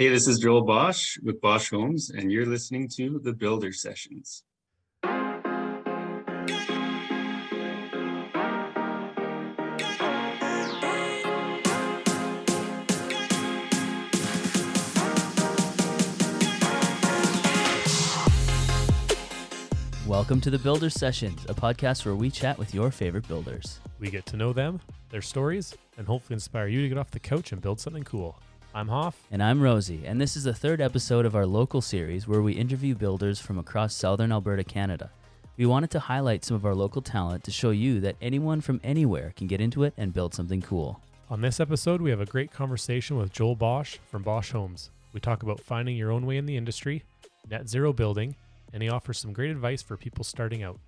Hey, this is Joel Bosch with Bosch Homes, and you're listening to the Builder Sessions. Welcome to the Builder Sessions, a podcast where we chat with your favorite builders. We get to know them, their stories, and hopefully inspire you to get off the couch and build something cool. I'm Hoff. And I'm Rosie, and this is the third episode of our local series where we interview builders from across southern Alberta, Canada. We wanted to highlight some of our local talent to show you that anyone from anywhere can get into it and build something cool. On this episode, we have a great conversation with Joel Bosch from Bosch Homes. We talk about finding your own way in the industry, net zero building, and he offers some great advice for people starting out.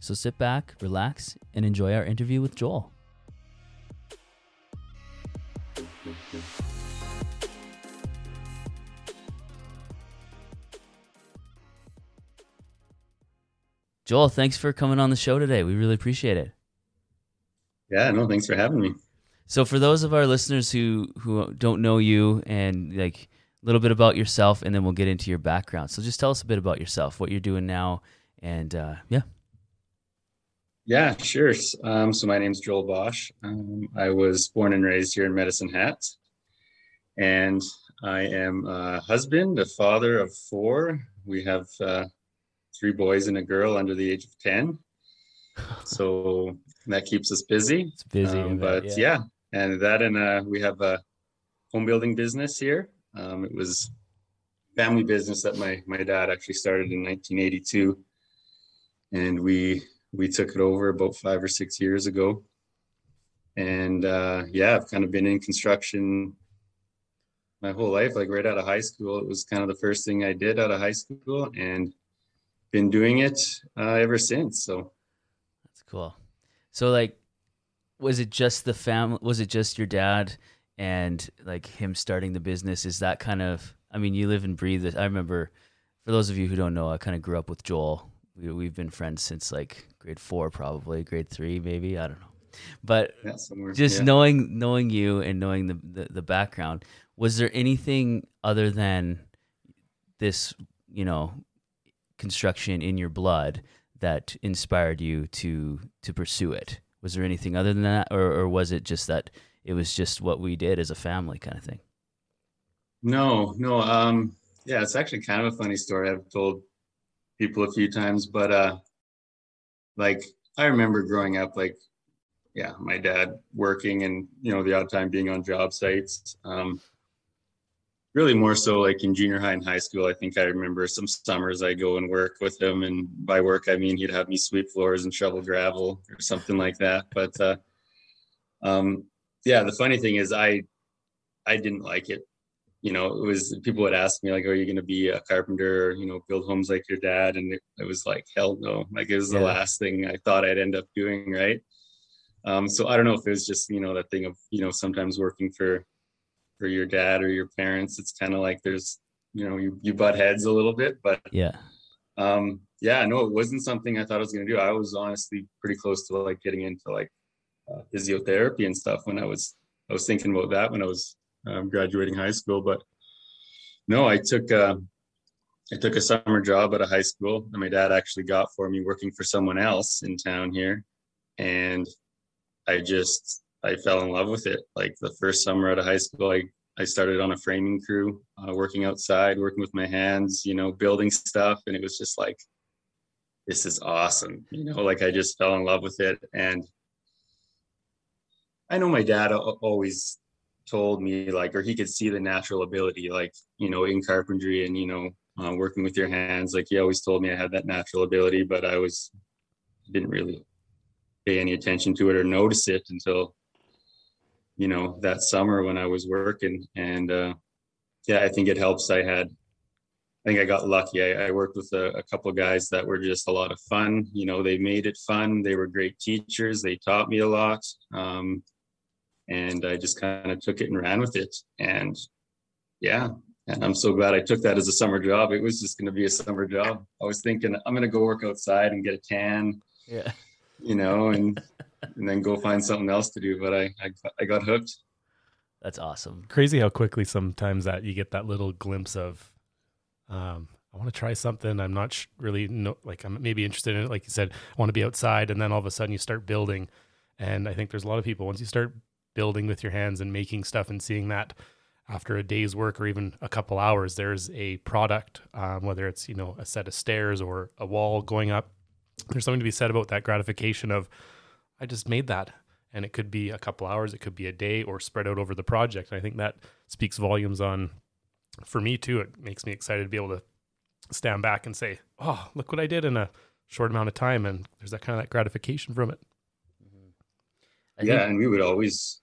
So sit back, relax, and enjoy our interview with Joel. Joel, thanks for coming on the show today. We really appreciate it. Yeah, no, thanks for having me. So for those of our listeners who who don't know you and like a little bit about yourself and then we'll get into your background. So just tell us a bit about yourself, what you're doing now and uh, yeah. Yeah, sure. Um, so my name's Joel Bosch. Um, I was born and raised here in Medicine Hat, and I am a husband, a father of four. We have uh, three boys and a girl under the age of 10. So that keeps us busy. It's busy. Um, but yeah. yeah. and that and uh, we have a home building business here. Um, it was family business that my my dad actually started in 1982, and we we took it over about five or six years ago. And uh, yeah, I've kind of been in construction my whole life. Like right out of high school, it was kind of the first thing I did out of high school, and been doing it uh, ever since. So That's cool. So like was it just the family was it just your dad and like him starting the business is that kind of I mean you live and breathe it. I remember for those of you who don't know, I kind of grew up with Joel. We, we've been friends since like grade 4 probably, grade 3 maybe, I don't know. But yeah, just yeah. knowing knowing you and knowing the, the the background was there anything other than this you know construction in your blood that inspired you to to pursue it was there anything other than that or, or was it just that it was just what we did as a family kind of thing No, no. Um, yeah, it's actually kind of a funny story. I've told people a few times, but uh, like I remember growing up, like, yeah, my dad working and you know the odd time being on job sites. Um, really more so like in junior high and high school. I think I remember some summers I go and work with him, and by work I mean he'd have me sweep floors and shovel gravel or something like that. But uh, um, yeah, the funny thing is I I didn't like it you know, it was people would ask me like, "Are you going to be a carpenter? Or, you know, build homes like your dad?" And it, it was like, "Hell no!" Like it was the last thing I thought I'd end up doing, right? Um, so I don't know if it was just you know that thing of you know sometimes working for for your dad or your parents, it's kind of like there's you know you you butt heads a little bit, but yeah um, yeah, no, it wasn't something I thought I was going to do. I was honestly pretty close to like getting into like uh, physiotherapy and stuff when I was I was thinking about that when I was um, graduating high school. But no, I took uh, I took a summer job at a high school that my dad actually got for me, working for someone else in town here, and I just I fell in love with it. Like the first summer at a high school, I I started on a framing crew, uh, working outside, working with my hands, you know, building stuff, and it was just like, this is awesome, you know. Like I just fell in love with it, and I know my dad always told me like, or he could see the natural ability, like you know, in carpentry and you know, uh, working with your hands. Like he always told me I had that natural ability, but I was didn't really pay any attention to it or notice it until you know that summer when I was working. And uh, yeah, I think it helps. I had, I think I got lucky. I, I worked with a, a couple of guys that were just a lot of fun. You know, they made it fun. They were great teachers. They taught me a lot. Um, and I just kind of took it and ran with it. And yeah, and I'm so glad I took that as a summer job. It was just going to be a summer job. I was thinking I'm going to go work outside and get a tan, yeah you know, and and then go find something else to do. But I I, got- I got hooked. That's awesome. Crazy how quickly sometimes that you get that little glimpse of, um, I want to try something. I'm not sh- really no, like I'm maybe interested in it. Like you said, I want to be outside, and then all of a sudden you start building. And I think there's a lot of people once you start building with your hands and making stuff and seeing that after a day's work or even a couple hours, there's a product, um, whether it's you know a set of stairs or a wall going up. There's something to be said about that gratification of, I just made that, and it could be a couple hours, it could be a day, or spread out over the project. And I think that speaks volumes on, for me too. It makes me excited to be able to stand back and say, "Oh, look what I did in a short amount of time," and there's that kind of that gratification from it. Mm-hmm. I yeah, think- and we would always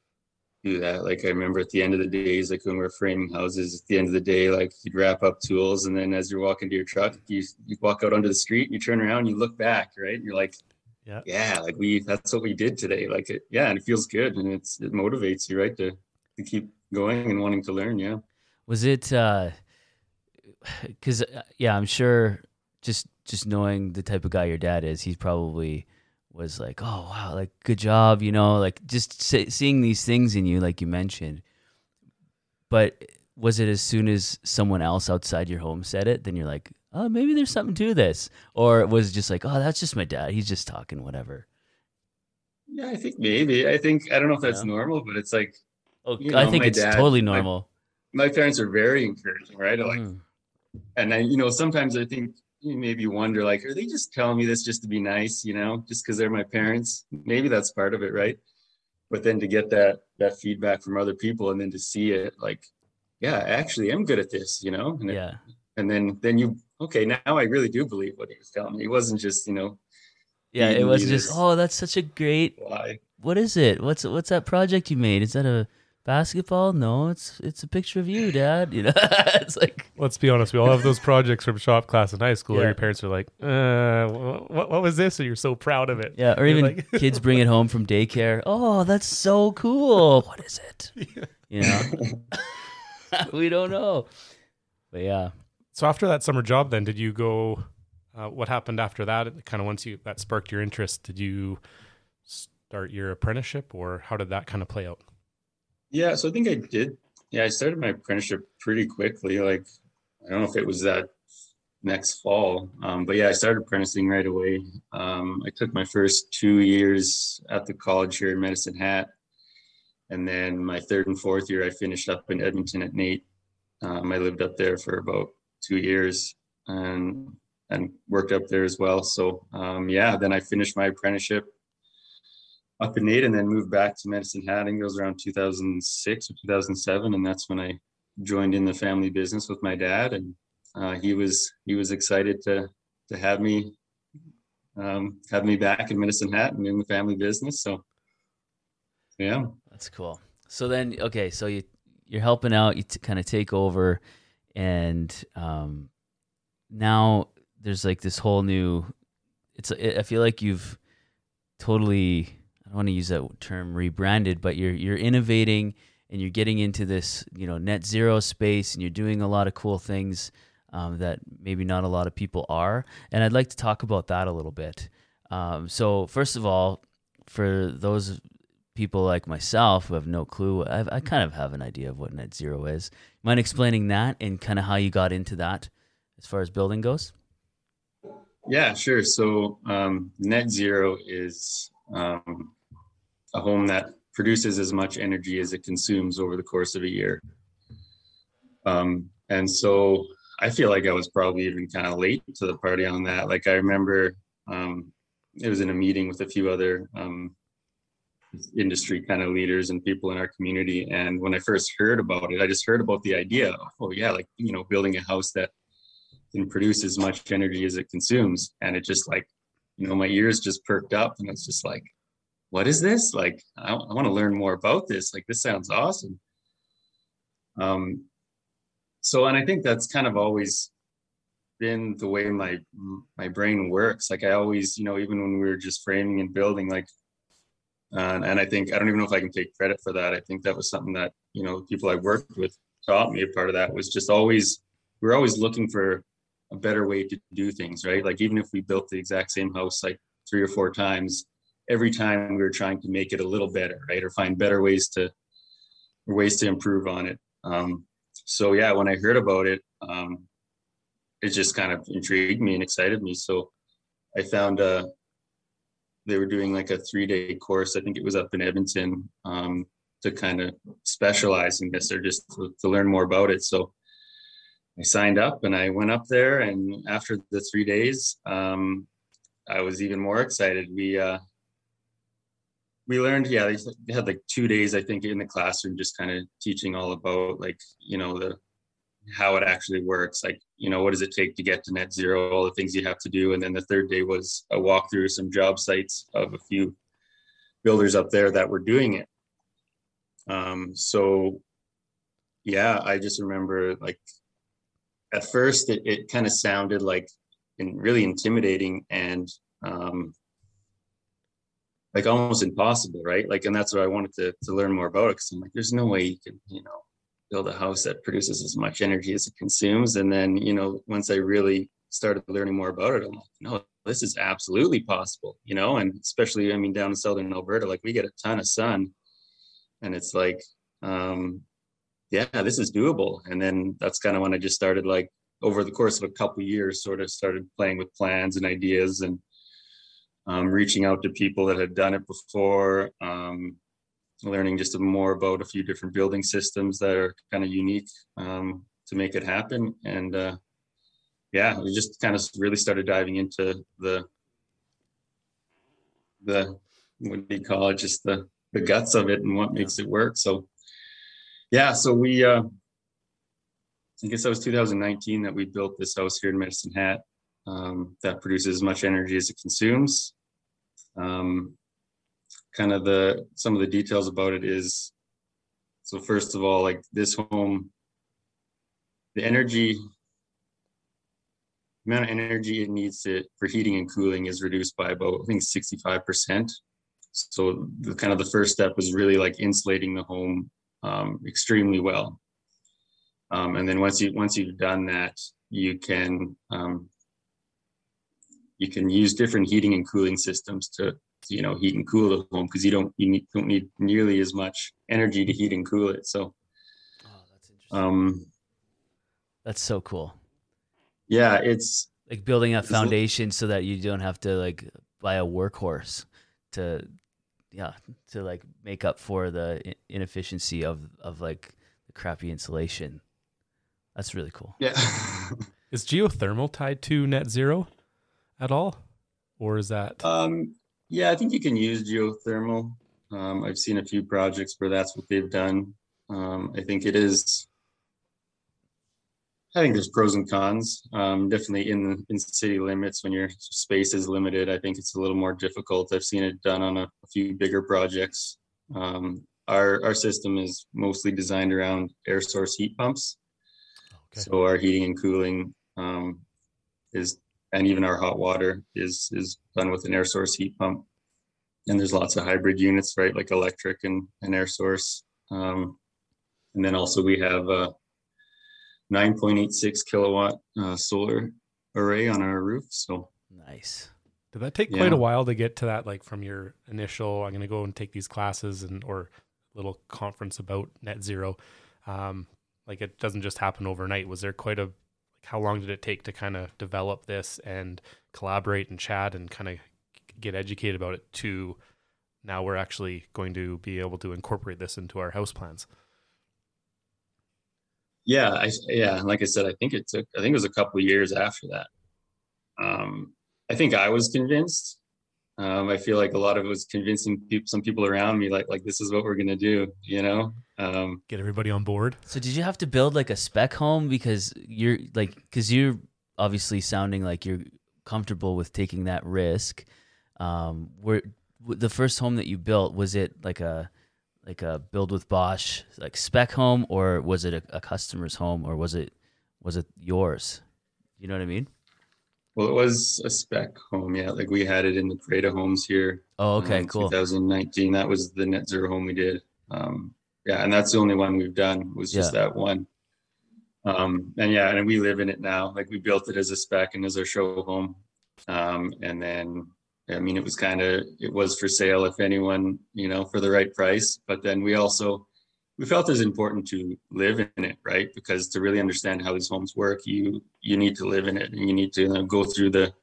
do that. Like I remember at the end of the days, like when we were framing houses, at the end of the day, like you'd wrap up tools, and then as you're walking to your truck, you you walk out onto the street, you turn around, you look back, right? And you're like, Yeah. yeah, like we that's what we did today. Like it, yeah, and it feels good, and it's it motivates you, right, to to keep going and wanting to learn. Yeah. Was it uh cuz yeah, I'm sure just just knowing the type of guy your dad is, he probably was like, "Oh, wow, like good job," you know, like just se- seeing these things in you like you mentioned. But was it as soon as someone else outside your home said it, then you're like, "Oh, maybe there's something to this." Or it was it just like, "Oh, that's just my dad. He's just talking whatever." Yeah, I think maybe. I think I don't know if that's Yeah. normal, but it's like Oh, You I think it's dad- totally normal. my parents are very encouraging, right? Like Mhm. and I, you know, sometimes I think you maybe wonder, like, are they just telling me this just to be nice, you know, just because they're my parents? Maybe that's part of it, right? But then to get that that feedback from other people, and then to see it, like, yeah, actually I actually am good at this, you know, and, it- Yeah. and then then you, okay, now I really do believe what he was telling me. It wasn't just, you know, Yeah, it was just, "Oh, that's such a great lie. what is it? What's what's that project you made? Is that a basketball? No, it's it's a picture of you, Dad. You know, it's like Let's be honest. We all have those projects from shop class in high school. where Yeah. Your parents are like, uh, what, what was this? And you're so proud of it. yeah, or You're even like- kids bring it home from daycare. Oh, that's so cool. What is it? You know, we don't know. But yeah, So after that summer job, then did you go? Uh, what happened after that? Kind of once you that sparked your interest, did you start your apprenticeship, or how did that kind of play out? Yeah, so I think I did. Yeah, I started my apprenticeship pretty quickly. Like, I don't know if it was that next fall, um, but yeah, I started apprenticing right away. Um, I took my first two years at the college here in Medicine Hat, and then my third and fourth year, I finished up in Edmonton at NAIT. Um, I lived up there for about two years and and worked up there as well. So um, yeah, then I finished my apprenticeship up in NAIT and then moved back to Medicine Hat. I think it was around 2006 or 2007, and that's when I joined in the family business with my dad. And uh, he was he was excited to to have me um, have me back in Medicine Hat and in the family business. So yeah, that's cool. So then, okay, so you you're helping out. You t- kind of take over, and um, now there's like this whole new. It's I feel like you've totally. I don't want to use that term rebranded, but you're you're innovating and you're getting into this you know net zero space, and you're doing a lot of cool things um, that maybe not a lot of people are. And I'd like to talk about that a little bit. Um, so first of all, for those people like myself who have no clue, I've, I kind of have an idea of what net zero is. Mind explaining that and kind of how you got into that as far as building goes? yeah, sure. So um, net zero is um, a home that produces as much energy as it consumes over the course of a year. Um, and so I feel like I was probably even kind of late to the party on that. Like I remember um, it was in a meeting with a few other um, industry kind of leaders and people in our community. And when I first heard about it, I just heard about the idea. Of, oh yeah, like you know, building a house that can produce as much energy as it consumes, and it just like you know, my ears just perked up, and it's just like, what is this? Like I, I want to learn more about this. Like this sounds awesome. Um, so and i think that's kind of always been the way my my brain works like i always you know even when we were just framing and building like uh, and i think i don't even know if i can take credit for that i think that was something that you know people i worked with taught me a part of that was just always we we're always looking for a better way to do things right like even if we built the exact same house like three or four times every time we were trying to make it a little better right or find better ways to ways to improve on it. Um, so yeah, when I heard about it, um, it just kind of intrigued me and excited me. So I found uh, they were doing like a three day course. I think it was up in Edmonton um, to kind of specialize in this or just to, to learn more about it. So I signed up and I went up there. And after the three days, um, I was even more excited. We uh, we learned, yeah, they had like two days, I think, in the classroom, just kind of teaching all about like you know the how it actually works. Like you know what does it take to get to net zero, all the things you have to do. And then the third day was a walk through some job sites of a few builders up there that were doing it. Um, so yeah, I just remember like at first it, it kind of sounded like and really intimidating and um, like almost impossible, right? Like, and that's what I wanted to to learn more about it because I'm like, there's no way you can, you know, build a house that produces as much energy as it consumes. And then, you know, once I really started learning more about it, I'm like, no, this is absolutely possible, you know, and especially, I mean, down in southern Alberta, like we get a ton of sun, and it's like, um, yeah, this is doable. And then that's kind of when I just started like over the course of a couple years, sort of started playing with plans and ideas and um, reaching out to people that had done it before, um, learning just more about a few different building systems that are kind of unique um, to make it happen. And uh, yeah, we just kind of really started diving into the the what do you call it? Just the the guts of it and what makes it work. So yeah, so we uh, I guess that was 2019 that we built this house here in Medicine Hat um, that produces as much energy as it consumes. Um, kind of the some of the details about it is so first of all, like this home, the energy amount of energy it needs to, for heating and cooling is reduced by about I think 65 percent. So the kind of the first step was really like insulating the home um, extremely well. Um, and then once you once you've done that, you can um, you can use different heating and cooling systems to you know heat and cool the home because you don't you need, don't need nearly as much energy to heat and cool it. So, Oh, that's interesting. um, that's so cool. yeah, it's Like building a foundation so that you don't have to like buy a workhorse to, yeah, to like make up for the inefficiency of of like the crappy insulation. That's really cool. yeah. Is geothermal tied to net zero at all? Or is that Um, yeah, I think you can use geothermal. Um, I've seen a few projects where that's what they've done. Um, I think it is. I think there's pros and cons. Um, definitely in the in city limits when your space is limited, I think it's a little more difficult. I've seen it done on a, a few bigger projects. Um, our our system is mostly designed around air source heat pumps. okay? So our heating and cooling um, is, and even our hot water is is done with an air source heat pump. And there's lots of hybrid units, right, like electric and, and air source. Um, and then also we have a 9.86 kilowatt uh, solar array on our roof. So Nice. Did that take quite a while to get to that? Like from your initial, I'm going to go and take these classes and or little conference about net zero. Um, like it doesn't just happen overnight. Was there quite a like how long did it take to kind of develop this and collaborate and chat and kind of get educated about it to now we're actually going to be able to incorporate this into our house plans. yeah, I, yeah, like I said, I think it took, I think it was a couple years after that. Um, I think I was convinced. Um, I feel like a lot of it was convincing people, some people around me, like, like this is what we're gonna do, you know? Um, Get everybody on board. So did you have to build like a spec home because you're like because you're obviously sounding like you're comfortable with taking that risk. Um, were the first home that you built was it like a like a build with Bosch like spec home or was it a, a customer's home or was it was it yours? You know what I mean? Well, it was a spec home, yeah. Like we had it in the Prada homes here. Oh, okay, um, cool. 2019. That was the net zero home we did. Um, yeah, and that's the only one we've done. Was just that one. Um, and yeah, and we live in it now. Like we built it as a spec and as our show home. Um, and then I mean, it was kind of it was for sale if anyone, you know, for the right price. But then we also we felt it was important to live in it, right? Because to really understand how these homes work, you you need to live in it, and you need to you know, go through the,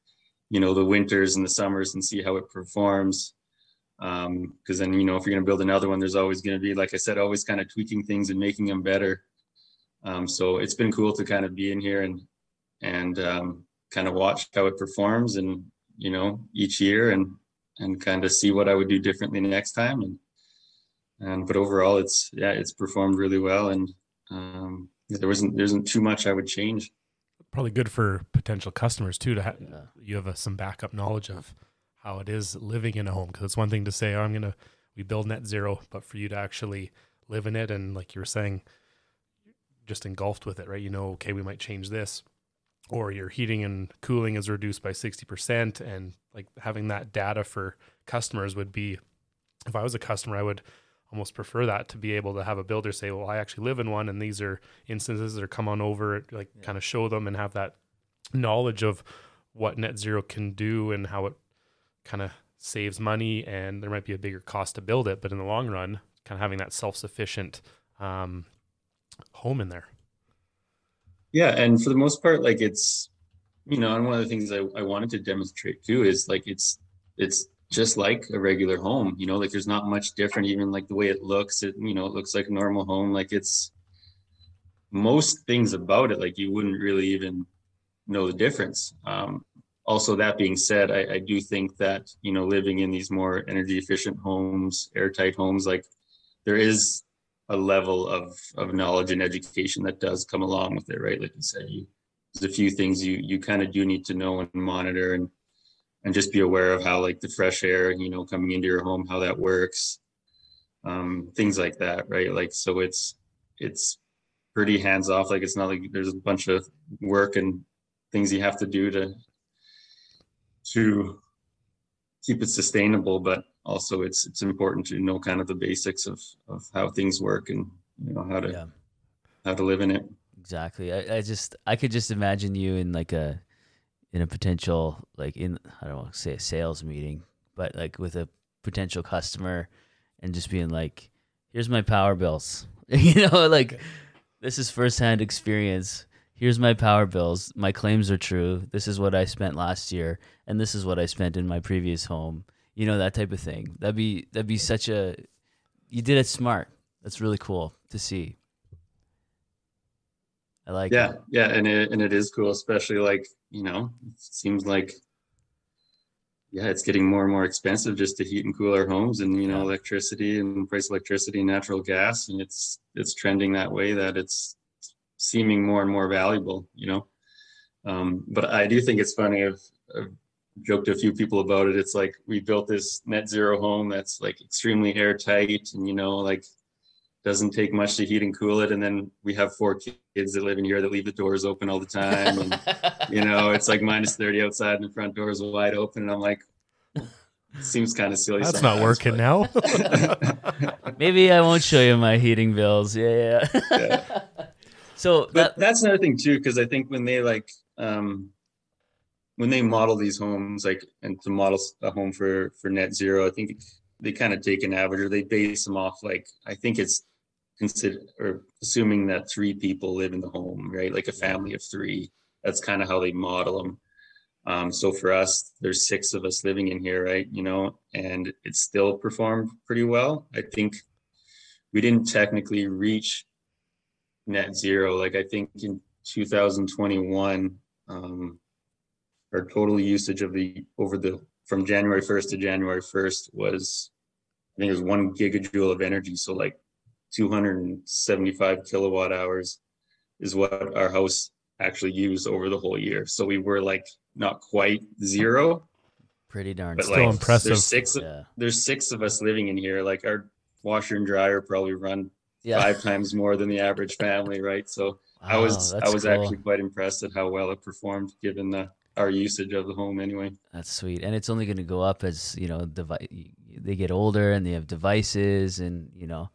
you know, the winters and the summers and see how it performs. Because um, then you know if you're going to build another one, there's always going to be, like I said, always kind of tweaking things and making them better. Um, so it's been cool to kind of be in here and and um, kind of watch how it performs, and you know each year and and kind of see what I would do differently next time and and but overall it's yeah it's performed really well and um, there wasn't there isn't too much I would change. Probably good for potential customers too to have yeah. you have a, some backup knowledge of how it is living in a home because it's one thing to say oh, I'm gonna we build net zero, but for you to actually live in it and like you were saying, just engulfed with it, right? You know, okay, we might change this, or your heating and cooling is reduced by sixty percent, and like having that data for customers would be, if I was a customer, I would almost prefer that to be able to have a builder say, well, I actually live in one and these are instances that are come on over, like yeah. kind of show them and have that knowledge of what net zero can do and how it kind of saves money and there might be a bigger cost to build it, but in the long run, kind of having that self-sufficient um, home in there. Yeah, and for the most part, like it's, you know, and one of the things I, I wanted to demonstrate too is like it's it's just like a regular home you know like there's not much different even like the way it looks it you know it looks like a normal home like it's most things about it like you wouldn't really even know the difference um, also that being said I, I do think that you know living in these more energy efficient homes airtight homes like there is a level of of knowledge and education that does come along with it right like you said you there's a few things you you kind of do need to know and monitor and and just be aware of how like the fresh air, you know, coming into your home, how that works, um, things like that, right? Like, so it's it's pretty hands off. Like, it's not like there's a bunch of work and things you have to do to to keep it sustainable, but also it's it's important to know kind of the basics of of how things work and you know how to yeah. how to live in it. Exactly. I, I just I could just imagine you in like a in a potential like in I don't want to say a sales meeting, but like with a potential customer and just being like, here's my power bills. you know, like this is firsthand experience. Here's my power bills. My claims are true. This is what I spent last year, and this is what I spent in my previous home. You know that type of thing. That'd be that'd be such a. You did it smart. That's really cool to see. I like. Yeah, it. yeah, and it and it is cool, especially like you know, it seems like yeah, it's getting more and more expensive just to heat and cool our homes, and you know, electricity and price electricity and natural gas, and it's it's trending that way that it's seeming more and more valuable. You know, um, but I do think it's funny. I've, I've joked to a few people about it. It's like we built this net zero home that's like extremely airtight, and you know, like doesn't take much to heat and cool it. And then we have four kids that live in here that leave the doors open all the time. And, you know, it's like minus 30 outside and the front doors are wide open. And I'm like, seems kind of silly. That's not working now. Maybe I won't show you my heating bills. Yeah. Yeah. yeah. So but that, that's another thing too, because I think when they like, um, when they model these homes, like, and to model a home for, for net zero, I think they kind of take an average or they base them off like, I think it's consider or assuming that three people live in the home, right? Like a family of three. That's kind of how they model them. Um, so for us, there's six of us living in here, right? You know, and it still performed pretty well. I think we didn't technically reach net zero. Like I think in 2021, um, our total usage of the over the from January 1st to January 1st was I think it was one gigajoule of energy. So like 275 kilowatt hours is what our house actually used over the whole year. So we were like not quite zero. Pretty darn but still like, impressive. There's six yeah. there's six of us living in here. Like our washer and dryer probably run yeah. five times more than the average family, right? So wow, I was I was cool. actually quite impressed at how well it performed given the our usage of the home anyway. That's sweet, and it's only going to go up as you know devi- they get older and they have devices, and you know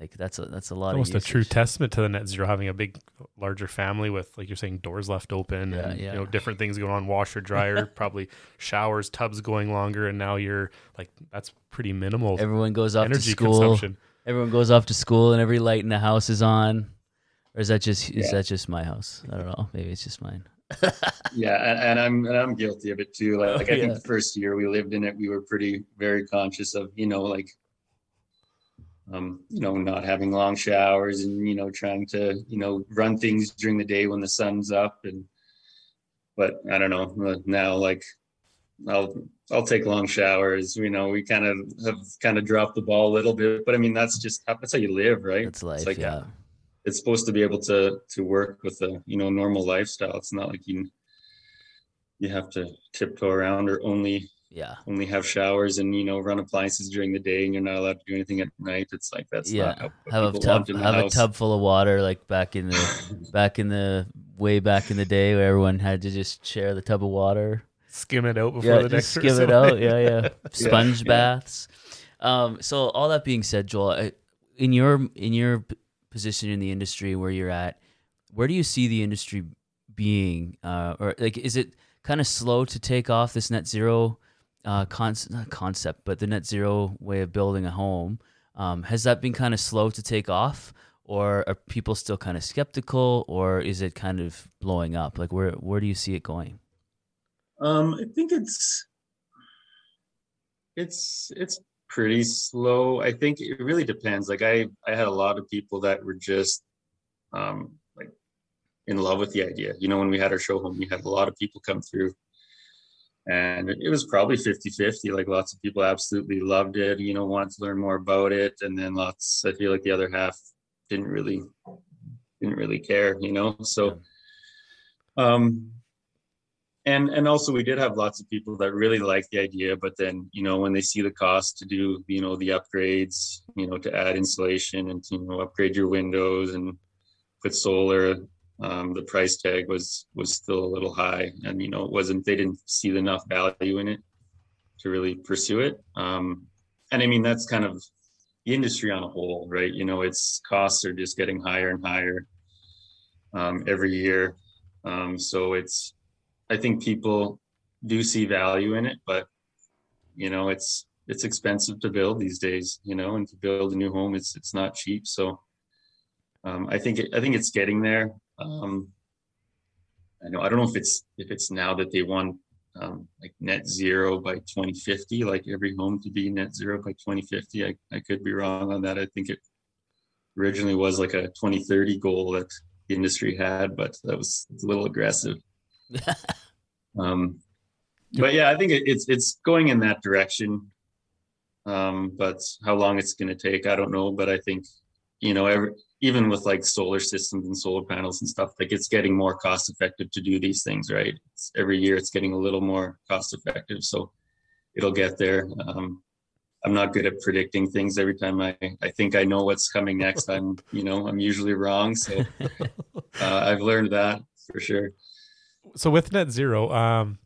like that's a that's a lot. Almost a true testament to the net zero having a big, larger family with like you're saying doors left open yeah, and yeah. you know different things going on, washer, dryer, probably showers, tubs going longer, and now you're like that's pretty minimal. Everyone goes off energy to school. consumption. Everyone goes off to school and every light in the house is on. Or is that just is Yeah. that just my house? I don't know. Maybe it's just mine. Yeah, and, and I'm and I'm guilty of it too. Like, like I Yeah. think the first year we lived in it, we were pretty very conscious of you know like um you know not having long showers and you know trying to you know run things during the day when the sun's up and but I don't know now like I'll I'll take long showers. You know we kind of have kind of dropped the ball a little bit, but I mean that's just that's how you live, right? That's life. It's like yeah. it's supposed to be able to to work with a you know normal lifestyle. It's not like you you have to tiptoe around or only Yeah. only have showers and you know run appliances during the day and you're not allowed to do anything at night. It's like that's Yeah. not how Have a tub have a tub full of water like back in the back in the way back in the day where everyone had to just share the tub of water. Skim it out before yeah, the next just skim it out. Yeah, yeah. Sponge yeah. baths. Um, so all that being said, Joel, in your in your position in the industry where you're at, where do you see the industry being? Uh, or like, is it kind of slow to take off this net zero uh, con- not concept, but the net zero way of building a home? Um, has that been kind of slow to take off, or are people still kind of skeptical, or is it kind of blowing up? Like, where where do you see it going? Um, I think it's it's it's pretty slow. I think it really depends. Like I I had a lot of people that were just um like in love with the idea. You know, when we had our show home, we had a lot of people come through. And it was probably 50-50. Like lots of people absolutely loved it, you know, wanted to learn more about it. And then lots, I feel like the other half didn't really didn't really care, you know. So um and and also we did have lots of people that really liked the idea but then you know when they see the cost to do you know the upgrades you know to add insulation and you know upgrade your windows and put solar um, the price tag was was still a little high. And you know it wasn't they didn't see enough value in it to really pursue it. Um, and i mean that's kind of the industry on a whole right? You know its costs are just getting higher and higher um, every year. Um, so it's I think people do see value in it, but you know, it's it's expensive to build these days, you know, and to build a new home, it's it's not cheap. So um, I think it, I think it's getting there. Um, I know I don't know if it's if it's now that they want um, like net zero by 2050, like every home to be net zero by 2050. I, I could be wrong on that. I think it originally was like a 2030 goal that the industry had, but that was a little aggressive. Um, but yeah, I think it, it's it's going in that direction. Um, but how long it's going to take, I don't know. But I think, you know, every, even with like solar systems and solar panels and stuff, like it's getting more cost effective to do these things, right? It's, every year, it's getting a little more cost effective, so it'll get there. Um, I'm not good at predicting things. Every time I, I think I know what's coming next, I'm, you know, I'm usually wrong. So uh, I've learned that for sure. So with net zero um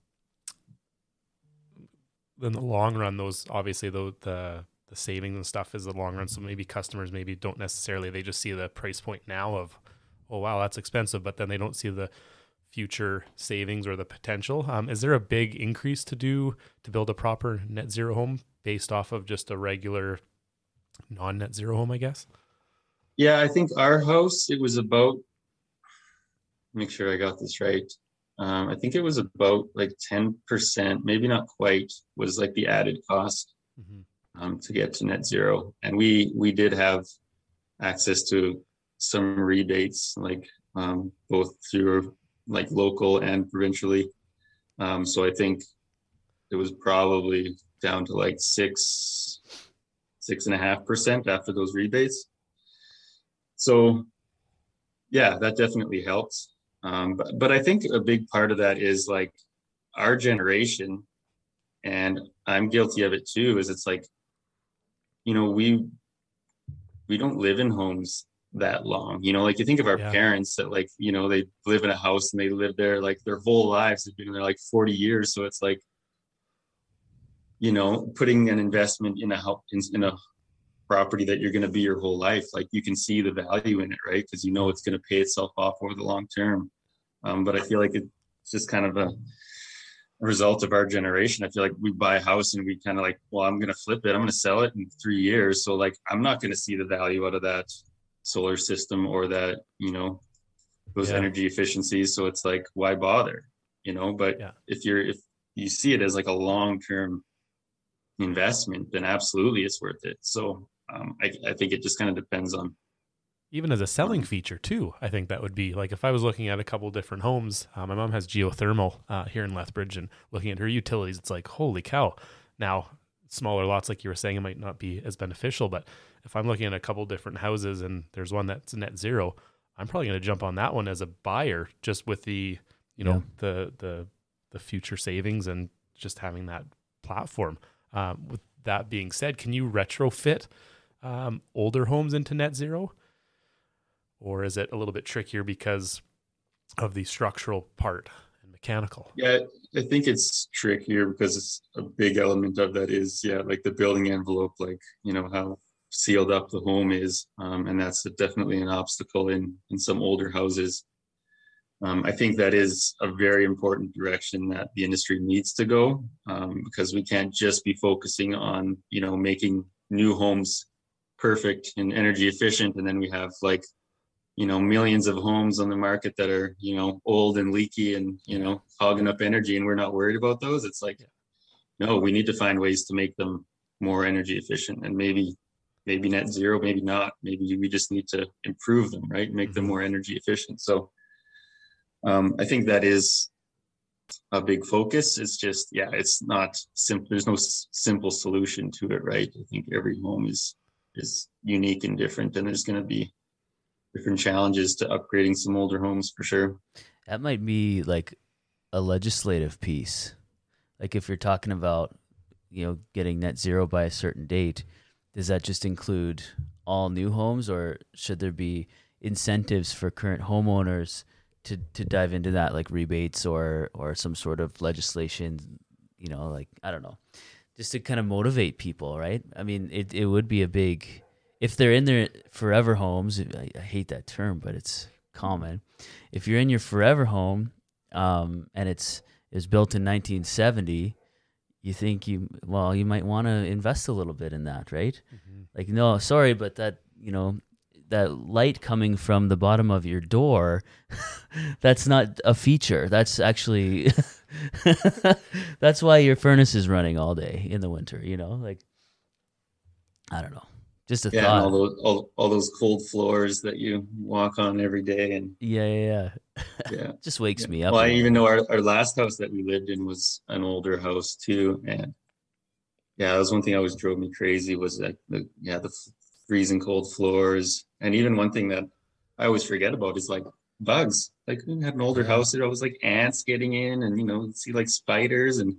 in the long run those obviously the the the savings and stuff is the long run so maybe customers maybe don't necessarily they just see the price point now of oh wow that's expensive but then they don't see the future savings or the potential um, is there a big increase to do to build a proper net zero home based off of just a regular non-net zero home i guess Yeah, I think our house, it was about, make sure I got this right. Um, I think it was about like 10%, maybe not quite, was like the added cost um, to get to net zero. And we, we did have access to some rebates, like um, both through like local and provincially. Um, so I think it was probably down to like six, six and a half percent after those rebates so yeah that definitely helps um, but, but i think a big part of that is like our generation and i'm guilty of it too is it's like you know we we don't live in homes that long you know like you think of our Yeah. parents that like you know they live in a house and they live there like their whole lives they've been there like 40 years so it's like you know putting an investment in a house in, in a property that you're going to be your whole life like you can see the value in it right because you know it's going to pay itself off over the long term um, but i feel like it's just kind of a result of our generation. I feel like we buy a house and we kind of like, well, I'm going to flip it. I'm going to sell it in three years. So like, I'm not going to see the value out of that solar system or that, you know, those Yeah. energy efficiencies. So it's like, why bother? You know, but Yeah. if you're, if you see it as like a long-term investment, then absolutely it's worth it. So um, I, I think it just kind of depends on, even as a selling feature too i think that would be like if i was looking at a couple different homes uh, my mom has geothermal uh, here in lethbridge and looking at her utilities it's like holy cow. Now smaller lots like you were saying it might not be as beneficial but if i'm looking at a couple different houses and there's one that's net zero i'm probably going to jump on that one as a buyer just with the you know Yeah. the the the future savings and just having that platform. Um, with that being said can you retrofit um, older homes into net zero or is it a little bit trickier because of the structural part and mechanical? Yeah, I think it's trickier because it's a big element of that is yeah, like the building envelope, like you know how sealed up the home is, um, and that's definitely an obstacle in in some older houses. Um, I think that is a very important direction that the industry needs to go um, because we can't just be focusing on you know making new homes perfect and energy efficient, and then we have like you know millions of homes on the market that are you know old and leaky and you know hogging up energy and we're not worried about those. It's like no we need to find ways to make them more energy efficient and maybe maybe net zero maybe not. Maybe we just need to improve them right? Make them Mhm. more energy efficient. So um, i think that is a big focus. It's just yeah it's not simple. There's no s- simple solution to it right? I think every home is is unique and different and there's going to be different challenges to upgrading some older homes for sure. That might be like a legislative piece. Like if you're talking about, you know, getting net zero by a certain date, does that just include all new homes or should there be incentives for current homeowners to, to dive into that like rebates or or some sort of legislation, you know, like I don't know. Just to kind of motivate people, right? I mean, it, it would be a big if they're in their forever homes, I, I hate that term, but it's common. If you're in your forever home, um, and it's it was built in 1970, you think you well, you might want to invest a little bit in that, right? Like, no, sorry, but that you know that light coming from the bottom of your door, that's not a feature. That's actually that's why your furnace is running all day in the winter. You know, like I don't know, just a Yeah, and thought. all those all, all those cold floors that you walk on every day, and Yeah, yeah, yeah. yeah. Just wakes Yeah. me up. Well, I even know our, our last house that we lived in was an older house too, and yeah, that was one thing that always drove me crazy was like the yeah the f- freezing cold floors, and even one thing that I always forget about is like bugs. Like we had an older house, there was like ants getting in, and you know see like spiders, and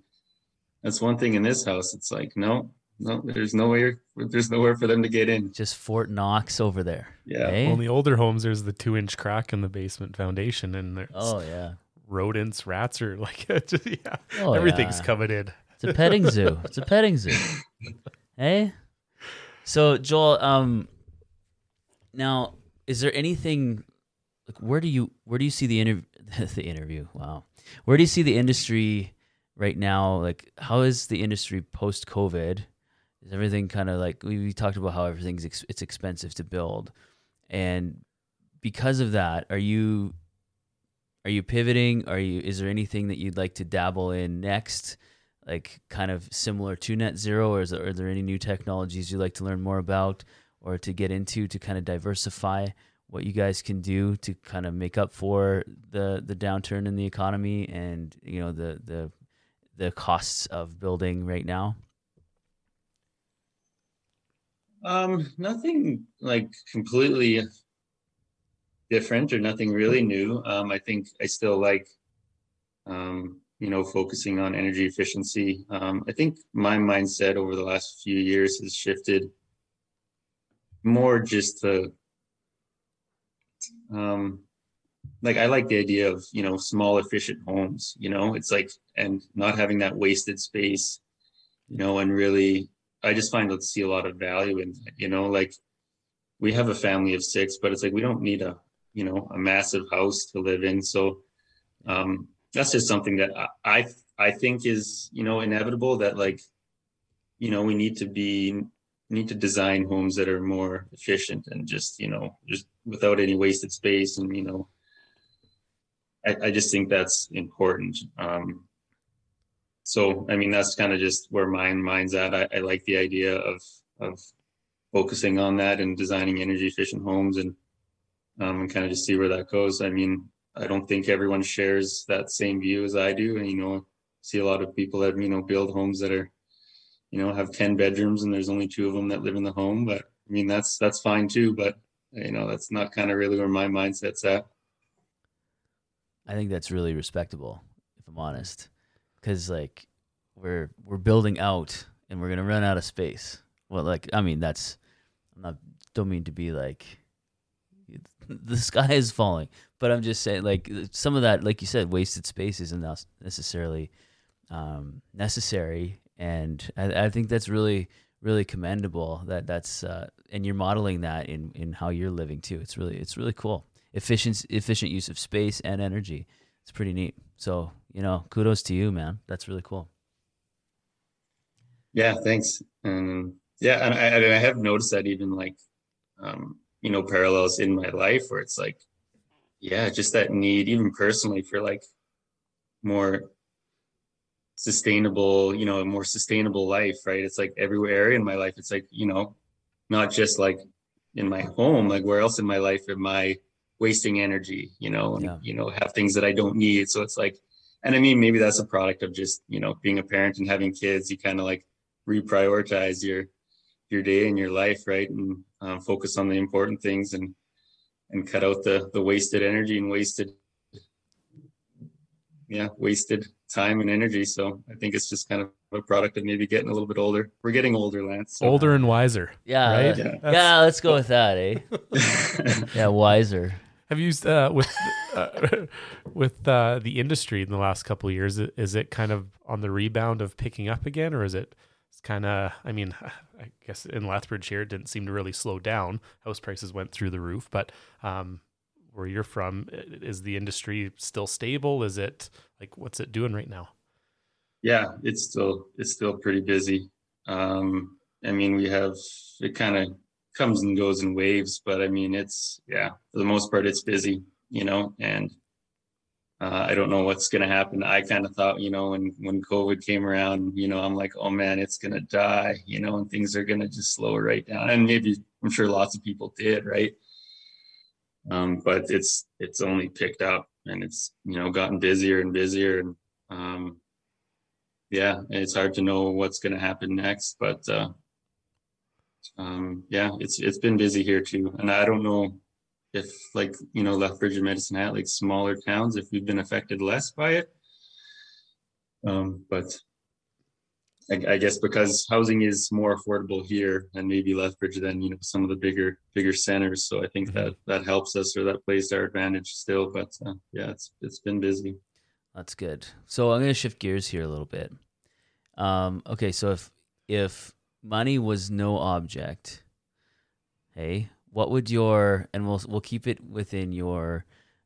that's one thing in this house. It's like no, no, there's nowhere, there's nowhere for them to get in. just Fort Knox over there. Yeah. eh? Well, in the older homes, there's the two inch crack in the basement foundation, and there's oh yeah. rodents, rats, are like, just, yeah, Oh, everything's yeah. coming in. It's a petting zoo. It's a petting zoo. Hey. So Joel, um, now is there anything? Like, where do you where do you see the interview? the interview. Wow. Where do you see the industry right now? Like, how is the industry post COVID? Is everything kind of like we, we talked about how everything's ex- it's expensive to build, and because of that, are you are you pivoting? Are you is there anything that you'd like to dabble in next? like kind of similar to net zero or is there, are there any new technologies you'd like to learn more about or to get into to kind of diversify what you guys can do to kind of make up for the the downturn in the economy and you know the the the costs of building right now Um, nothing like completely different or nothing really new. Um, I think I still like, um, you know, focusing on energy efficiency. Um, I think my mindset over the last few years has shifted more just the um, like I like the idea of, you know, small efficient homes, you know, it's like, and not having that wasted space, you know, and really I just find to see a lot of value in that, you know, like we have a family of six, but it's like we don't need a, you know, a massive house to live in. So um that's just something that I I, I think is, you know, inevitable that like, you know, we need to be need to design homes that are more efficient and just, you know, just without any wasted space and, you know, I, I just think that's important. Um, so I mean that's kind of just where my mind's at. I, I like the idea of of focusing on that and designing energy efficient homes and um, and kind of just see where that goes. I mean, I don't think everyone shares that same view as I do. And, you know, see a lot of people that, you know, build homes that are, you know, have 10 bedrooms and there's only two of them that live in the home. But I mean, that's, that's fine too. But, you know, that's not kind of really where my mindset's at. I think that's really respectable, if I'm honest, because like we're we're building out and we're gonna run out of space. Well, like I mean, that's I'm not don't mean to be like the sky is falling, but I'm just saying like some of that, like you said, wasted space isn't necessarily um, necessary, and I, I, think that's really really commendable that that's uh, and you're modeling that in in how you're living too. It's really it's really cool efficient efficient use of space and energy. It's pretty neat. So you know, kudos to you, man. That's really cool. Yeah, thanks. Um, yeah, and I, I have noticed that even like, um, you know, parallels in my life where it's like, yeah, just that need, even personally, for like more sustainable, you know, a more sustainable life, right? It's like everywhere in my life. It's like, you know, not just like in my home, like where else in my life am I wasting energy, you know, and, yeah. you know, have things that I don't need. So it's like, and I mean, maybe that's a product of just, you know, being a parent and having kids, you kind of like reprioritize your, your day and your life, right. And um, focus on the important things and, and cut out the, the wasted energy and wasted, yeah, wasted time and energy. So I think it's just kind of a product of maybe getting a little bit older. We're getting older, Lance. So. Older and wiser. Yeah. Right? Yeah. yeah. let's go with that, eh? yeah, wiser have you used uh, with uh, with uh, the industry in the last couple of years. Is it kind of on the rebound of picking up again, or is it It's kind of? I mean, I guess in Lethbridge here, it didn't seem to really slow down. House prices went through the roof, but um, where you're from, is the industry still stable? Is it like what's it doing right now? Yeah, it's still it's still pretty busy. Um, I mean, we have it kind of comes and goes in waves, but I mean, it's yeah, for the most part, it's busy, you know, and uh, I don't know what's going to happen. I kind of thought, you know, when when COVID came around, you know, I'm like, oh man, it's going to die, you know, and things are going to just slow right down. And maybe I'm sure lots of people did, right? Um, but it's it's only picked up, and it's you know gotten busier and busier, and um, yeah, it's hard to know what's going to happen next. But uh, um, yeah, it's it's been busy here too, and I don't know if like you know Lethbridge and Medicine Hat, like smaller towns, if we've been affected less by it. Um, but I, I, guess because housing is more affordable here and maybe Lethbridge than you know some of the bigger bigger centers, so I think mm-hmm. that that helps us or that plays to our advantage still. But uh, yeah, it's it's been busy. That's good. So I'm going to shift gears here a little bit. Um, okay, so if if money was no object, hey, what would your and we'll we'll keep it within your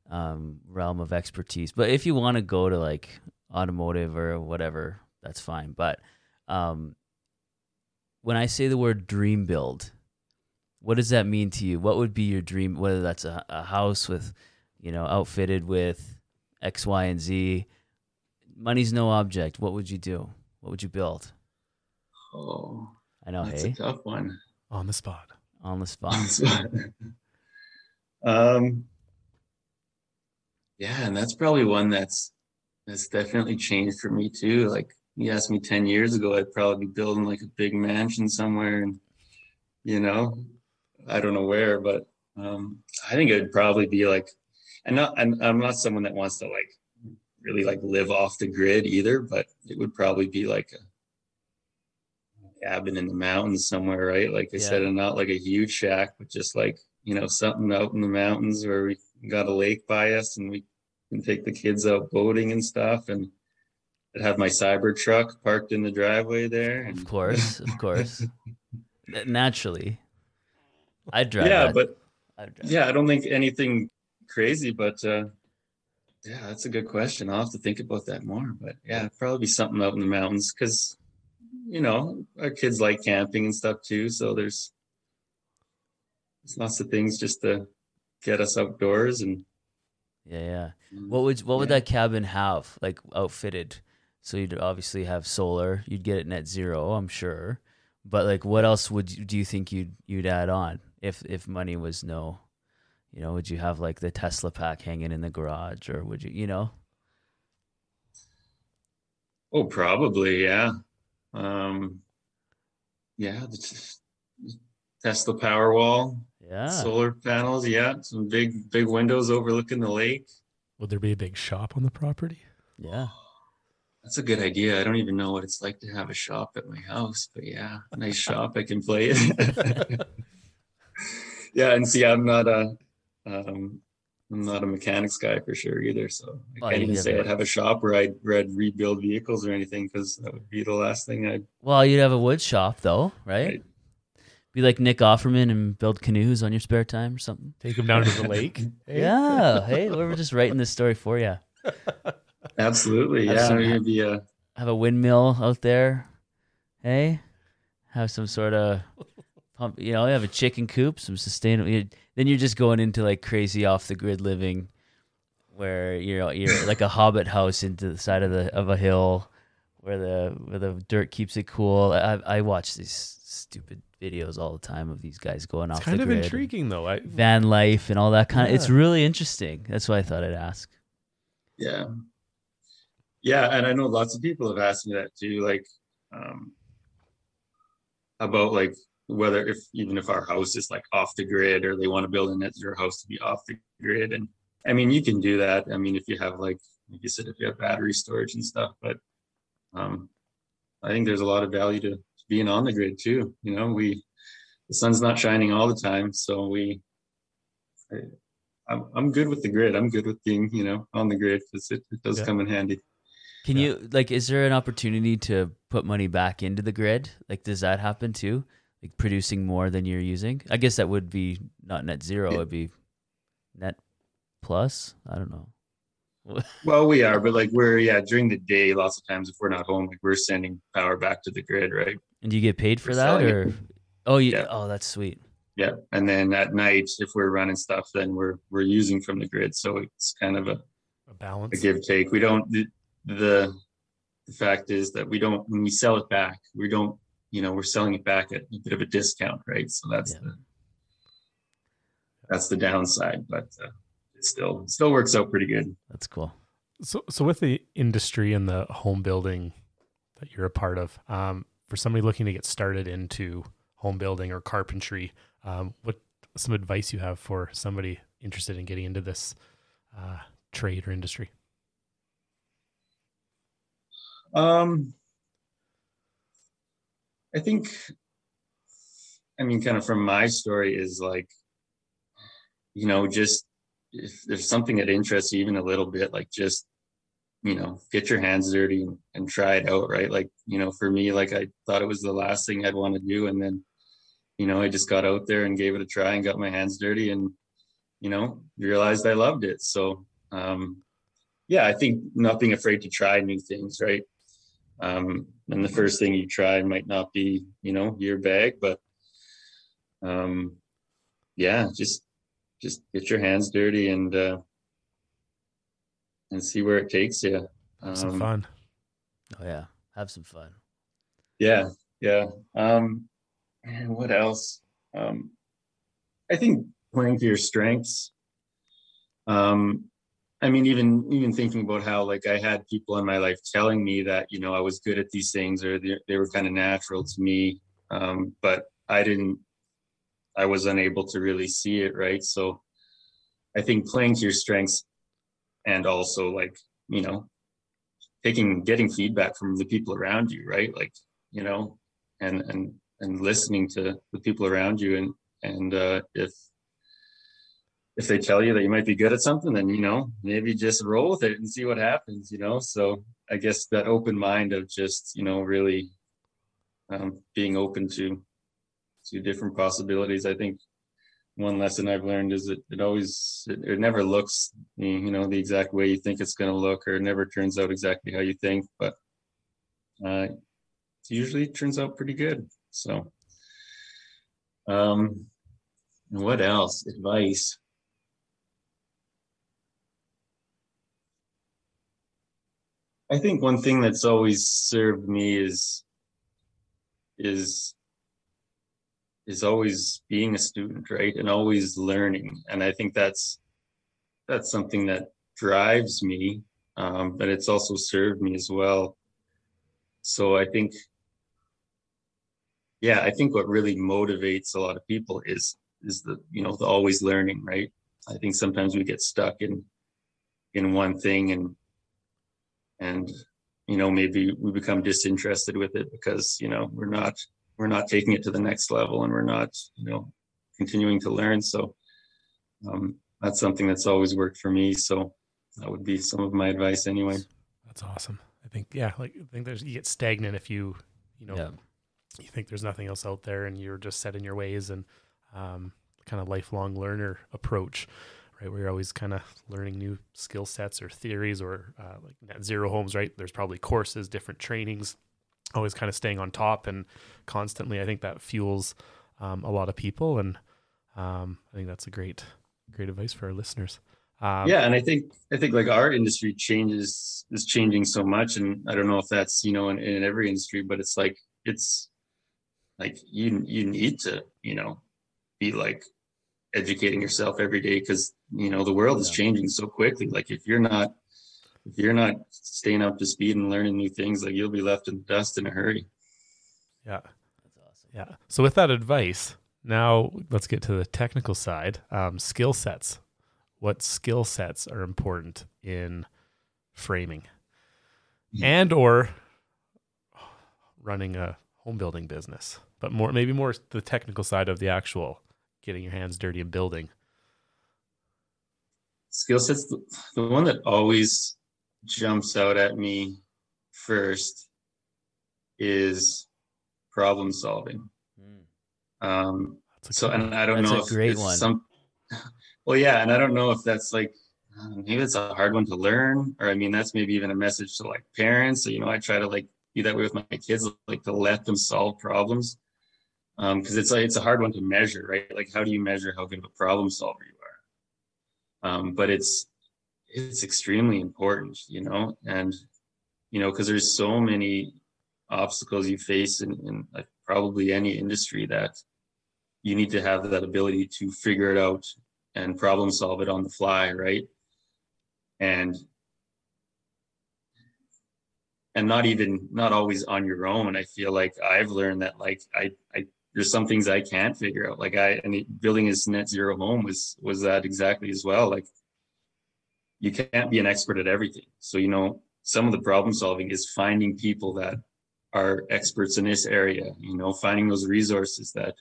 um, realm of expertise. But if you want to go to like automotive or whatever, that's fine. But um, when I say the word dream build, what does that mean to you? What would be your dream? Whether that's a, a house with, you know, outfitted with X, Y, and Z. Money's no object. What would you do? What would you build? Oh, I know. That's hey, a tough one. On the spot. On the spot. um. Yeah, and that's probably one that's that's definitely changed for me too. Like you asked me ten years ago, I'd probably be building like a big mansion somewhere, and you know, I don't know where, but um, I think it'd probably be like, and not, and I'm not someone that wants to like really like live off the grid either, but it would probably be like a cabin in the mountains somewhere, right? Like I yeah. said, and not like a huge shack, but just like, you know, something out in the mountains where we got a lake by us and we can take the kids out boating and stuff. And I'd have my cyber truck parked in the driveway there. And... Of course, of course. Naturally. I'd drive. Yeah, that. but yeah, I don't think anything crazy, but uh Yeah, that's a good question. I'll have to think about that more. But yeah, probably be something out in the mountains because, you know, our kids like camping and stuff too. So there's, there's lots of things just to get us outdoors and. Yeah, yeah. What would what would Yeah. that cabin have like outfitted? So you'd obviously have solar. You'd get it net zero, I'm sure. But like, what else would you, do you think you'd you'd add on if if money was no? You know, would you have like the Tesla pack hanging in the garage, or would you, you know? Oh, probably, yeah. Um, yeah, the t- Tesla Powerwall, Yeah. solar panels, yeah, some big big windows overlooking the lake. Would there be a big shop on the property? yeah. That's a good idea. I don't even know what it's like to have a shop at my house, but yeah, nice shop I can play it. yeah, and see, I'm not a, um, I'm not a mechanics guy for sure either. So I Oh, can't you even have say a- I'd have a shop where I'd, where I'd rebuild vehicles or anything because that would be the last thing I'd. Well, you'd have a wood shop though, right? Right. Be like Nick Offerman and build canoes on your spare time or something. Take them down to the lake? Hey? Yeah. hey, we're just writing this story for you. Absolutely, Have yeah. some- It'd be a have a windmill out there. Hey, have some sort of pump. You know, have a chicken coop, some sustainable. you then you're just going into like crazy off the grid living, where you're you're like a hobbit house into the side of the of a hill, where the where the dirt keeps it cool. I I watch these stupid videos all the time of these guys going It's off kind the of grid. intriguing, though. I, Van life and all that kind of. It's really interesting. That's why I thought I'd ask. Yeah. Yeah, and I know lots of people have asked me that too, like um about like whether if even if our house is like off the grid or they want to build a net zero house to be off the grid. And I mean you can do that. I mean if you have like like you said, if you have battery storage and stuff, but um I think there's a lot of value to being on the grid too. You know, we the sun's not shining all the time, so we I, I'm I'm good with the grid. I'm good with being, you know, on the grid because it, it does Yeah. come in handy. Can Yeah. you like? Is there an opportunity to put money back into the grid? Like, does that happen too? Like producing more than you're using? I guess that would be not net zero. Yeah. It'd be net plus. I don't know. Well, we are, but like we're yeah during the day. Lots of times, if we're not home, like we're sending power back to the grid, right? And do you get paid for We're that, selling it. or oh, you, Yeah. oh, that's sweet. Yeah, and then at night, if we're running stuff, then we're we're using from the grid. So it's kind of a, a balance, a give take. We don't the, the the fact is that we don't when we sell it back, we don't you know we're selling it back at a bit of a discount, right? So that's Yeah. the that's the downside, but uh, it still still works out pretty good. That's cool. So, so with the industry and the home building that you're a part of, um, for somebody looking to get started into home building or carpentry, um, what some advice you have for somebody interested in getting into this uh, trade or industry? Um, I think, I mean, kind of from my story is like, you know, just if there's something that interests you even a little bit, like just, you know, get your hands dirty and, and try it out, right? Like, you know, for me, like I thought it was the last thing I'd want to do. And then, you know, I just got out there and gave it a try and got my hands dirty and, you know, realized I loved it. So, um, yeah, I think not being afraid to try new things, right? Um, and the first thing you try might not be you know your bag but um, yeah just just get your hands dirty and uh, and see where it takes you Have some Um, fun. Oh yeah, have some fun. yeah yeah. Um and what else? Um i think playing to your strengths. Um i mean even even thinking about how like i had people in my life telling me that you know i was good at these things or they, they were kind of natural to me um but i didn't i was unable to really see it right? So i think playing to your strengths and also like you know taking getting feedback from the people around you right? Like you know and and and listening to the people around you and and uh if if they tell you that you might be good at something then you know maybe just roll with it and see what happens you know so i guess that open mind of just you know really um being open to to different possibilities i think one lesson I've learned is that it always it, it never looks you know the exact way you think it's going to look, or it never turns out exactly how you think, but uh, it usually turns out pretty good. So, um, what else? Advice. I think one thing that's always served me is is is always being a student, right? And always learning. And I think that's that's something that drives me, um, but it's also served me as well. So I think, yeah, I think what really motivates a lot of people is is the you know the always learning, right? I think sometimes we get stuck in in one thing and and you know maybe we become disinterested with it because you know we're not we're not taking it to the next level and we're not you know continuing to learn. So um, that's something that's always worked for me. So that would be some of my advice anyway. That's awesome. I think yeah like i think there's you get stagnant if you you know yeah. you think there's nothing else out there and you're just set in your ways and um, kind of lifelong learner approach right you're always kind of learning new skill sets or theories or uh, like net zero homes right there's probably courses different trainings always kind of staying on top and constantly. I think that fuels um, a lot of people, and um, I think that's a great, great advice for our listeners. Um, yeah, and I think I think like our industry changes is changing so much, and I don't know if that's you know in, in every industry, but it's like it's like you you need to you know be like educating yourself every day because you know the world is changing so quickly. Like if you're not if you're not staying up to speed and learning new things, like you'll be left in the dust in a hurry. Yeah. That's awesome. Yeah. So with that advice, now let's get to the technical side. Um, skill sets. What skill sets are important in framing mm-hmm. and or running a home building business, but more maybe more the technical side of the actual getting your hands dirty and building. Skill sets. The one that always jumps out at me first is problem solving. Mm. Um, so, and I don't know if great one. Some, well, yeah, and I don't know if that's like uh, maybe it's a hard one to learn, or I mean, that's maybe even a message to like parents. So, you know, I try to like be that way with my kids, like to let them solve problems, because um, it's like it's a hard one to measure, right? Like, how do you measure how good of a problem solver you are? Um, but it's it's extremely important, you know, and you know, because there's so many obstacles you face in, in like probably any industry that you need to have that ability to figure it out and problem solve it on the fly, right? And and not even not always on your own. I feel like I've learned that like I I there's some things I can't figure out. Like I and building his net zero home was was that exactly as well. Like you can't be an expert at everything. So, you know, some of the problem solving is finding people that are experts in this area, you know, finding those resources that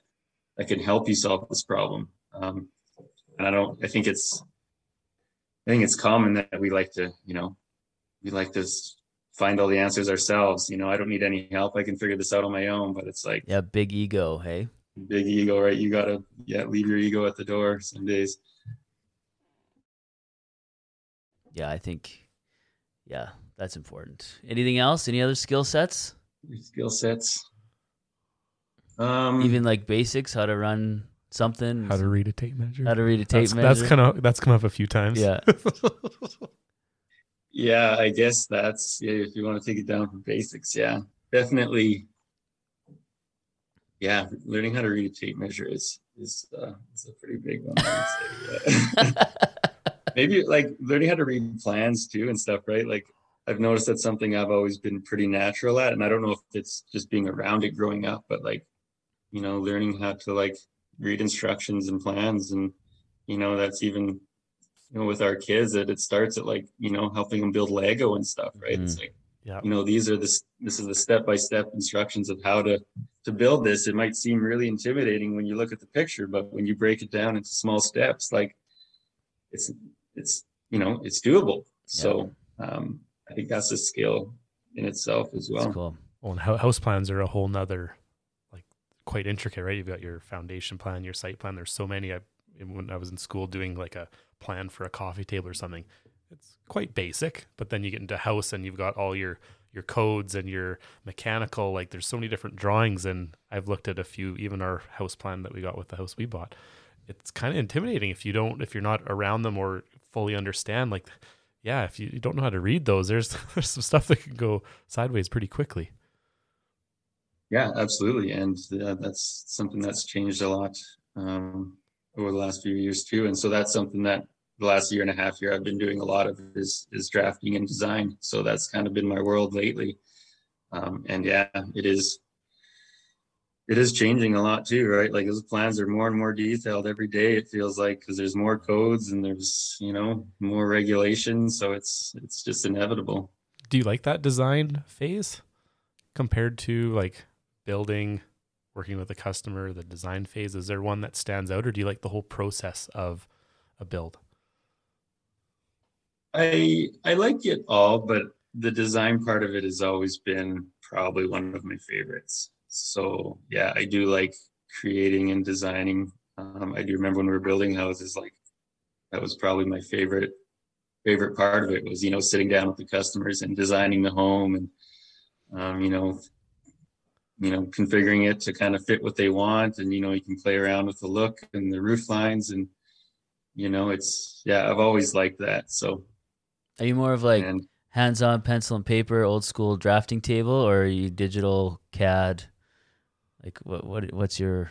that can help you solve this problem. Um, and I don't, I think it's, I think it's common that we like to, you know, we like to find all the answers ourselves. You know, I don't need any help. I can figure this out on my own. But it's like, yeah, big ego, hey, big ego, right? You gotta, yeah, leave your ego at the door some days yeah, I think, yeah, that's important. Anything else? Any other skill sets? Skill sets. Um, Even like basics, how to run something, how to read a tape measure, how to read a tape that's, measure. That's kind of that's come up a few times. Yeah. yeah, I guess that's yeah, if you want to take it down from basics. Yeah, definitely. Yeah, learning how to read a tape measure is is uh, is a pretty big one. Maybe like learning how to read plans too and stuff, right? Like I've noticed that's something I've always been pretty natural at. And I don't know if it's just being around it growing up, but like, you know, learning how to like read instructions and plans. And, you know, that's even, you know, with our kids that it, starts at like, you know, helping them build Lego and stuff, right? Mm. It's like, yeah. you know, these are the, this is the step-by-step instructions of how to, to build this. It might seem really intimidating when you look at the picture, but when you break it down into small steps, like it's it's you know it's doable. So um, I think that's a skill in itself as well. That's cool. Well, and house plans are a whole nother like quite intricate, right? You've got your foundation plan, your site plan. There's so many. I when I was in school doing like a plan for a coffee table or something. It's quite basic, but then you get into house and you've got all your your codes and your mechanical like there's so many different drawings and I've looked at a few even our house plan that we got with the house we bought. It's kind of intimidating if you don't if you're not around them or fully understand like yeah, if you don't know how to read those, there's there's some stuff that can go sideways pretty quickly. Yeah, absolutely, and uh, that's something that's changed a lot um, over the last few years too. And so that's something that the last year and a half year I've been doing a lot of is is drafting and design. So that's kind of been my world lately. Um, and yeah, it is it is changing a lot too, right? Like those plans are more and more detailed every day. It feels like because there's more codes and there's you know more regulations, so it's it's just inevitable. Do you like that design phase compared to like building, working with the customer, the design phase? Is there one that stands out, or do you like the whole process of a build? I I like it all, but the design part of it has always been probably one of my favorites so yeah, I do like creating and designing. Um, I do remember when we were building houses, like that was probably my favorite favorite part of it was you know sitting down with the customers and designing the home and um, you know you know configuring it to kind of fit what they want and you know you can play around with the look and the roof lines and you know it's yeah i've always liked that so are you more of like and, hands-on pencil and paper old school drafting table or are you digital cad like what what what's your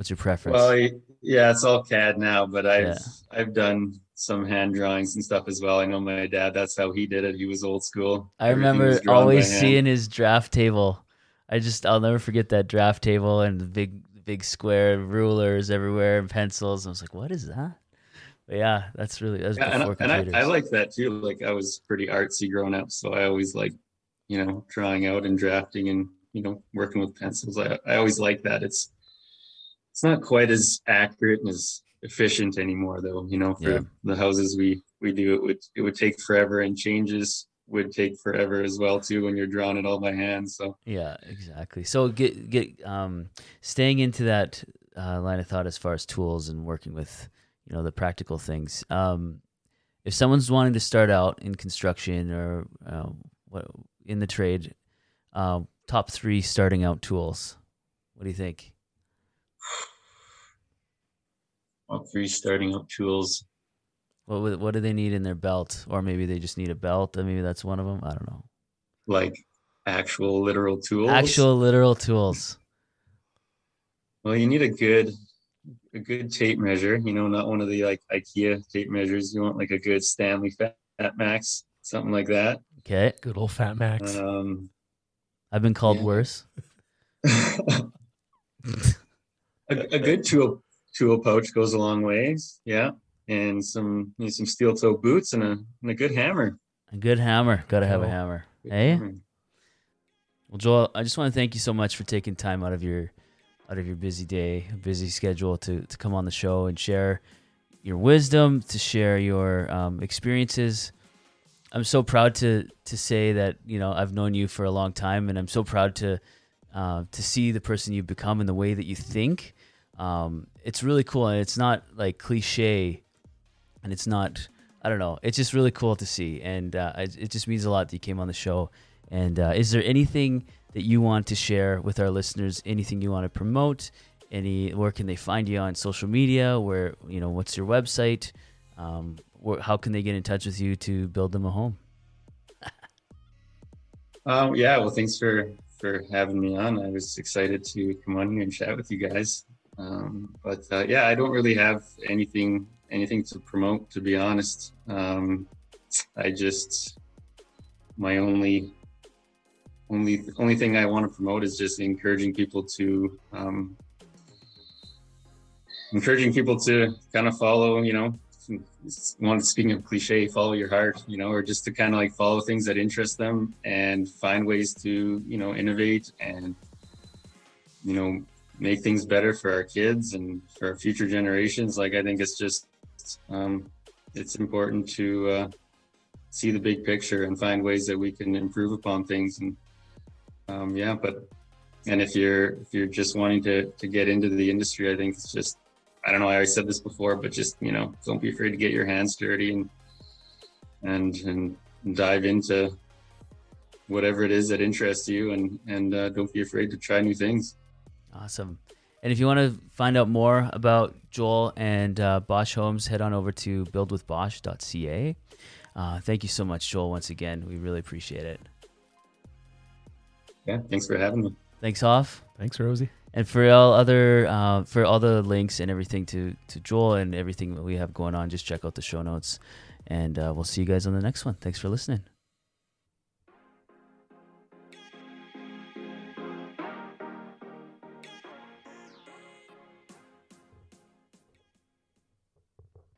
what's your preference? Well, yeah, it's all CAD now, but I've yeah. I've done some hand drawings and stuff as well. I know my dad. That's how he did it. He was old school. I remember always seeing his draft table. I just I'll never forget that draft table and the big big square rulers everywhere and pencils. I was like, what is that? Yeah, that's really that's yeah, before and, computers. And I, I like that too. Like I was pretty artsy growing up, so I always like you know drawing out and drafting and you know, working with pencils. I, I always like that. It's it's not quite as accurate and as efficient anymore though. You know, for yeah. the houses we we do it would it would take forever and changes would take forever as well too when you're drawing it all by hand. So yeah, exactly. So get get um staying into that uh, line of thought as far as tools and working with you know the practical things. Um, if someone's wanting to start out in construction or uh, what in the trade, uh, top three starting out tools. What do you think? Top three starting out tools. What what do they need in their belt, or maybe they just need a belt, and maybe that's one of them. I don't know. Like actual literal tools. Actual literal tools. Well, you need a good a good tape measure. You know, not one of the like IKEA tape measures. You want like a good Stanley Fat Max, something like that. Okay. Good old Fat Max. Um, I've been called yeah. worse. a, a, good tool tool pouch goes a long ways. Yeah, and some you know, some steel toe boots and a and a good hammer. A good hammer. Got to have a hammer. Hey. Hammer. Well, Joel, I just want to thank you so much for taking time out of your out of your busy day, busy schedule to to come on the show and share your wisdom, to share your um, experiences I'm so proud to to say that you know I've known you for a long time, and I'm so proud to uh, to see the person you've become and the way that you think. Um, it's really cool, and it's not like cliche, and it's not I don't know. It's just really cool to see, and uh, it, it, just means a lot that you came on the show. And uh, is there anything that you want to share with our listeners? Anything you want to promote? Any where can they find you on social media? Where you know what's your website? Um, how can they get in touch with you to build them a home? um, yeah, well, thanks for for having me on. I was excited to come on here and chat with you guys. Um, but uh, yeah, I don't really have anything anything to promote, to be honest. Um, I just my only only only thing I want to promote is just encouraging people to um, encouraging people to kind of follow, you know, one speaking of cliche follow your heart you know or just to kind of like follow things that interest them and find ways to you know innovate and you know make things better for our kids and for our future generations. Like i think it's just um, it's important to uh, see the big picture and find ways that we can improve upon things and um, yeah but and if you're if you're just wanting to to get into the industry i think it's just I don't know. I always said this before, but just you know, don't be afraid to get your hands dirty and and and dive into whatever it is that interests you, and and uh, don't be afraid to try new things. Awesome. And if you want to find out more about Joel and uh, Bosch Homes, head on over to buildwithbosch.ca. Uh, thank you so much, Joel, once again. We really appreciate it. Yeah, thanks for having me. Thanks, Hoff. Thanks, Rosie. And for all other, uh, for all the links and everything to, to Joel and everything that we have going on, just check out the show notes. And uh, we'll see you guys on the next one. Thanks for listening.